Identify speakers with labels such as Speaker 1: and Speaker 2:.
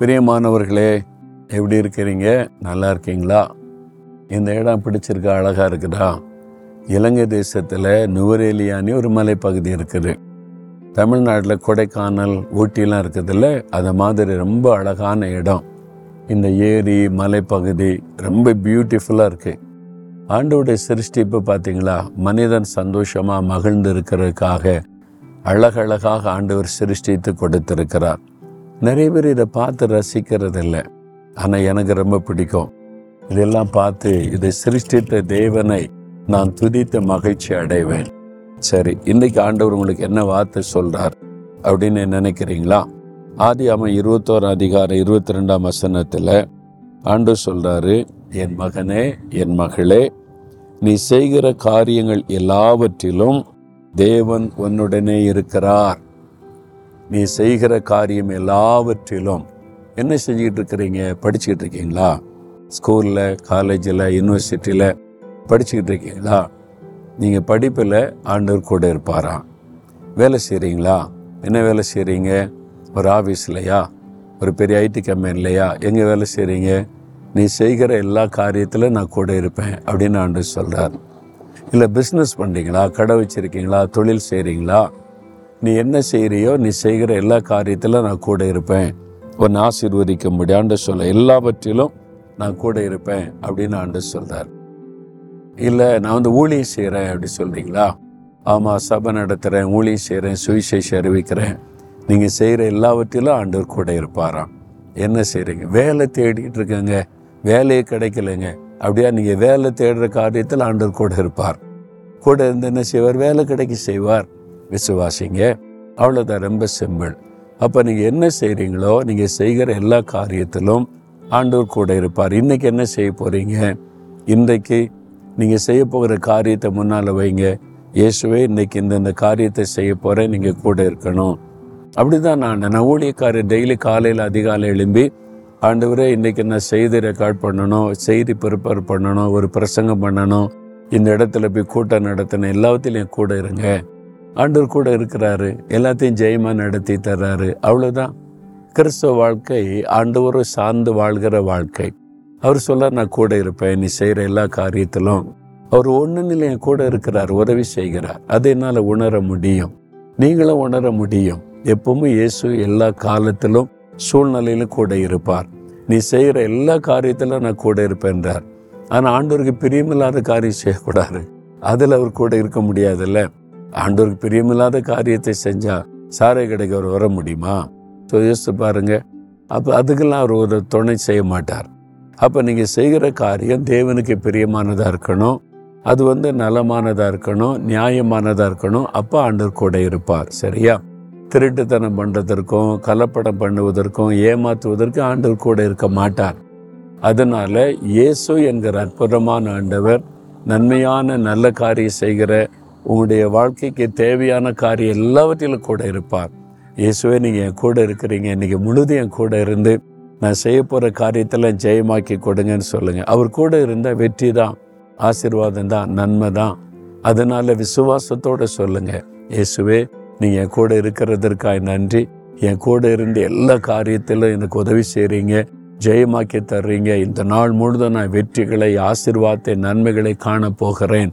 Speaker 1: பிரியமானவர்களே எப்படி இருக்கிறீங்க? நல்லா இருக்கீங்களா? இந்த இடம் பிடிச்சிருக்கா அழகாக இருக்குதா? இலங்கை தேசத்தில் நுவரேலியானி ஒரு மலைப்பகுதி இருக்குது. தமிழ்நாட்டில் கொடைக்கானல் ஊட்டிலாம் இருக்குதுல்ல அது மாதிரி ரொம்ப அழகான இடம். இந்த ஏரி மலைப்பகுதி ரொம்ப பியூட்டிஃபுல்லாக இருக்குது ஆண்டோடைய சிருஷ்டிப்பு பார்த்தீங்களா மனிதன் சந்தோஷமாக மகிழ்ந்து இருக்கிறதுக்காக அழகழகாக ஆண்டவர் சிருஷ்டித்து கொடுத்திருக்கிறார். நிறைய பேர் இதை பார்த்து ரசிக்கிறதில்ல. ஆனால் எனக்கு ரொம்ப பிடிக்கும். இதெல்லாம் பார்த்து இதை சிருஷ்டித்த தேவனை நான் துதித்த மகிழ்ச்சி அடைவேன். சரி இன்னைக்கு ஆண்டவர் உங்களுக்கு என்ன வார்த்தை சொல்றார் அப்படின்னு நினைக்கிறீங்களா? ஆதி அவன் இருபத்தோரு அதிகாரம் இருபத்தி ரெண்டாம் வசனத்தில் ஆண்டு சொல்றாரு என் மகனே என் மகளே நீ செய்கிற காரியங்கள் எல்லாவற்றிலும் தேவன் உன்னுடனே இருக்கிறார். நீ செய்கிற காரியம் எல்லாவற்றிலும் என்ன செஞ்சுக்கிட்டு இருக்கிறீங்க படிச்சுக்கிட்டு இருக்கீங்களா ஸ்கூலில் காலேஜில் யூனிவர்சிட்டியில் படிச்சுக்கிட்டு இருக்கீங்களா நீங்கள் படிப்பில் ஆண்டவர் கூட இருப்பாராம் வேலை செய்கிறீங்களா என்ன வேலை செய்கிறீங்க ஒரு ஆஃபீஸ்லையா ஒரு பெரிய ஐடி கம்பெனிலையா? எங்கே வேலை செய்கிறீங்க நீ செய்கிற எல்லா காரியத்திலும் நான் கூட இருப்பேன் அப்படின்னு ஆண்டு சொல்கிறார் இல்லை பிஸ்னஸ் பண்ணுறீங்களா கடை வச்சுருக்கீங்களா? தொழில் செய்கிறீங்களா நீ என்ன செய்கிறியோ நீ செய்கிற எல்லா காரியத்திலும் நான் கூட இருப்பேன். உன்னை ஆசீர்வதிக்க முடியாண்டு சொல்ல எல்லாவற்றிலும் நான் கூட இருப்பேன் அப்படின்னு ஆண்டு சொல்கிறார் இல்லை நான் வந்து ஊழியம் செய்கிறேன் அப்படி சொல்கிறீங்களா ஆமாம் சபை நடத்துகிறேன் ஊழியம் செய்கிறேன் சுவிசேஷம் அறிவிக்கிறேன். நீங்கள் செய்கிற எல்லாவற்றிலும் ஆண்டவர் கூட இருப்பாராம். என்ன செய்கிறீங்க வேலை தேடிக்கிட்டு இருக்கேங்க. வேலையே கிடைக்கலைங்க. அப்படியா? நீங்கள் வேலை தேடுற காரியத்தில் ஆண்டவர் கூட இருப்பார். கூட இருந்து என்ன செய்வார்? வேலை கிடைக்க செய்வார். விசுவாசிங்க. அவ்வளோதான் ரொம்ப சிம்பிள் அப்போ நீங்கள் என்ன செய்கிறீங்களோ நீங்கள் செய்கிற எல்லா காரியத்திலும் ஆண்டவர் கூட இருப்பார். இன்றைக்கி என்ன செய்ய போகிறீங்க இன்றைக்கு நீங்கள் செய்ய போகிற காரியத்தை முன்னால் வைங்க. இயேசுவே இன்றைக்கி இந்தந்த காரியத்தை செய்ய போகிறேன் நீங்கள் கூட இருக்கணும். அப்படிதான் நான் நான் ஊழியக்காரர் டெய்லி காலையில் அதிகாலை எழும்பி ஆண்டவரே இன்றைக்கி நான் செய்தி ரெக்கார்ட் பண்ணணும் செய்தி ப்ரிப்பேர் பண்ணணும் ஒரு பிரசங்கம் பண்ணணும் இந்த இடத்துல போய் கூட்டம் நடத்தணும் எல்லாத்திலையும் கூட இருங்க. ஆண்டவர் கூட இருக்கிறாரு. எல்லாத்தையும் ஜெயமா நடத்தி தர்றாரு. அவ்வளோதான் கிறிஸ்தவ வாழ்க்கை ஆண்டவரை சார்ந்து வாழ்கிற வாழ்க்கை. அவர் சொல்ல நான் கூட இருப்பேன். நீ செய்கிற எல்லா காரியத்திலும் அவர் ஒன்று நிலையம் கூட இருக்கிறார். உதவி செய்கிறார். அதை என்னால் உணர முடியும். நீங்களும் உணர முடியும். எப்பவுமே இயேசு எல்லா காலத்திலும் சூழ்நிலையிலும் கூட இருப்பார். நீ செய்கிற எல்லா காரியத்திலும் நான் கூட இருப்பேன்றார் ஆனால் ஆண்டவருக்கு பிரியமில்லாத காரியம் செய்யக்கூடாது. அதில் அவர் கூட இருக்க முடியாதுல்ல. ஆண்டவருக்கு பிரியமில்லாத காரியத்தை செஞ்சால் சாரை கடைக்கு அவர் வர முடியுமா? ஸோ யோசித்து பாருங்க. அப்போ அதுக்கெல்லாம் அவர் ஒரு துணை செய்ய மாட்டார். அப்போ நீங்கள் செய்கிற காரியம் தேவனுக்கு பிரியமானதாக இருக்கணும். அது வந்து நலமானதாக இருக்கணும் நியாயமானதாக இருக்கணும். அப்போ ஆண்டவர் கூட இருப்பார். சரியா? திருட்டுத்தனம் பண்ணுறதற்கும் கலப்படம் பண்ணுவதற்கும் ஏமாற்றுவதற்கும் ஆண்டவர் கூட இருக்க மாட்டார். அதனால் இயேசு என்கிற அற்புதமான ஆண்டவர் நன்மையான நல்ல காரியம் செய்கிற உங்களுடைய வாழ்க்கைக்கு தேவையான காரியம் எல்லாவற்றிலும் கூட இருப்பார். இயேசுவே நீங்கள் என் கூட இருக்கிறீங்க. இன்னைக்கு முழுதும் என் கூட இருந்து நான் செய்ய போகிற காரியத்தில் ஜெயமாக்கி கொடுங்கன்னு சொல்லுங்கள் அவர் கூட இருந்தால் வெற்றி தான் ஆசீர்வாதம் தான் நன்மை தான். அதனால் விசுவாசத்தோடு சொல்லுங்கள் இயேசுவே நீங்கள் என் கூட இருக்கிறதற்காக நன்றி. என் கூட இருந்து எல்லா காரியத்திலும் எனக்கு உதவி செய்கிறீங்க ஜெயமாக்கி தர்றீங்க. இந்த நாள் முழுதும் நான் வெற்றிகளை ஆசிர்வாதத்தை நன்மைகளை காண போகிறேன்.